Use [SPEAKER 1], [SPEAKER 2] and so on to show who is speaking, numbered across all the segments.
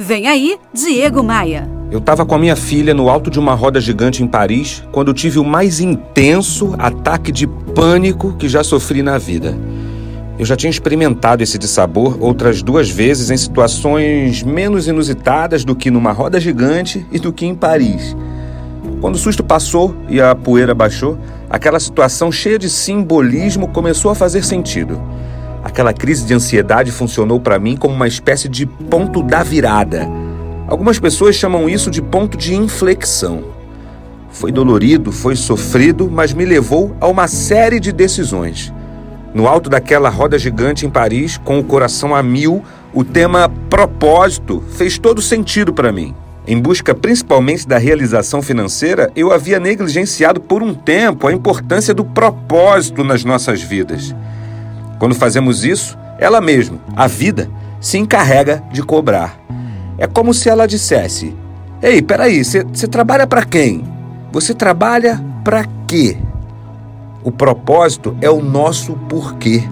[SPEAKER 1] Vem aí, Diego Maia.
[SPEAKER 2] Eu estava com a minha filha no alto de uma roda gigante em Paris quando tive o mais intenso ataque de pânico que já sofri na vida. Eu já tinha experimentado esse dissabor outras duas vezes em situações menos inusitadas do que numa roda gigante e do que em Paris. Quando o susto passou e a poeira baixou, aquela situação cheia de simbolismo começou a fazer sentido. Aquela crise de ansiedade funcionou para mim como uma espécie de ponto da virada. Algumas pessoas chamam isso de ponto de inflexão. Foi dolorido, foi sofrido, mas me levou a uma série de decisões. No alto daquela roda gigante em Paris, com o coração a mil, o tema propósito fez todo sentido para mim. Em busca principalmente da realização financeira, eu havia negligenciado por um tempo a importância do propósito nas nossas vidas. Quando fazemos isso, ela mesma, a vida, se encarrega de cobrar. É como se ela dissesse: Ei, peraí, você trabalha para quem? Você trabalha para quê? O propósito é o nosso porquê.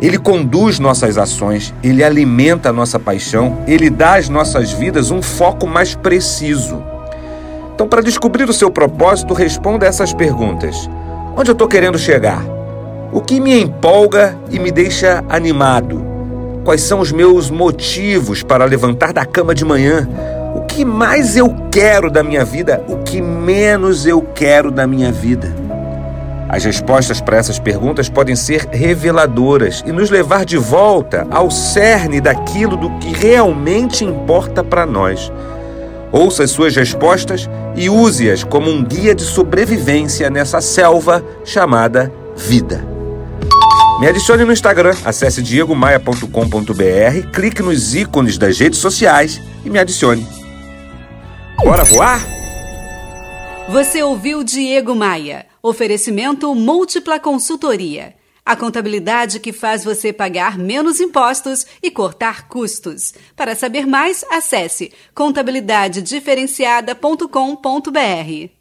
[SPEAKER 2] Ele conduz nossas ações, ele alimenta a nossa paixão, ele dá às nossas vidas um foco mais preciso. Então, para descobrir o seu propósito, responda essas perguntas: Onde eu estou querendo chegar? O que me empolga e me deixa animado? Quais são os meus motivos para levantar da cama de manhã? O que mais eu quero da minha vida? O que menos eu quero da minha vida? As respostas para essas perguntas podem ser reveladoras e nos levar de volta ao cerne daquilo do que realmente importa para nós. Ouça as suas respostas e use-as como um guia de sobrevivência nessa selva chamada vida. Me adicione no Instagram, acesse diegomaia.com.br, clique nos ícones das redes sociais e me adicione. Bora voar?
[SPEAKER 1] Você ouviu Diego Maia. Oferecimento Múltipla Consultoria. A contabilidade que faz você pagar menos impostos e cortar custos. Para saber mais, acesse contabilidadediferenciada.com.br.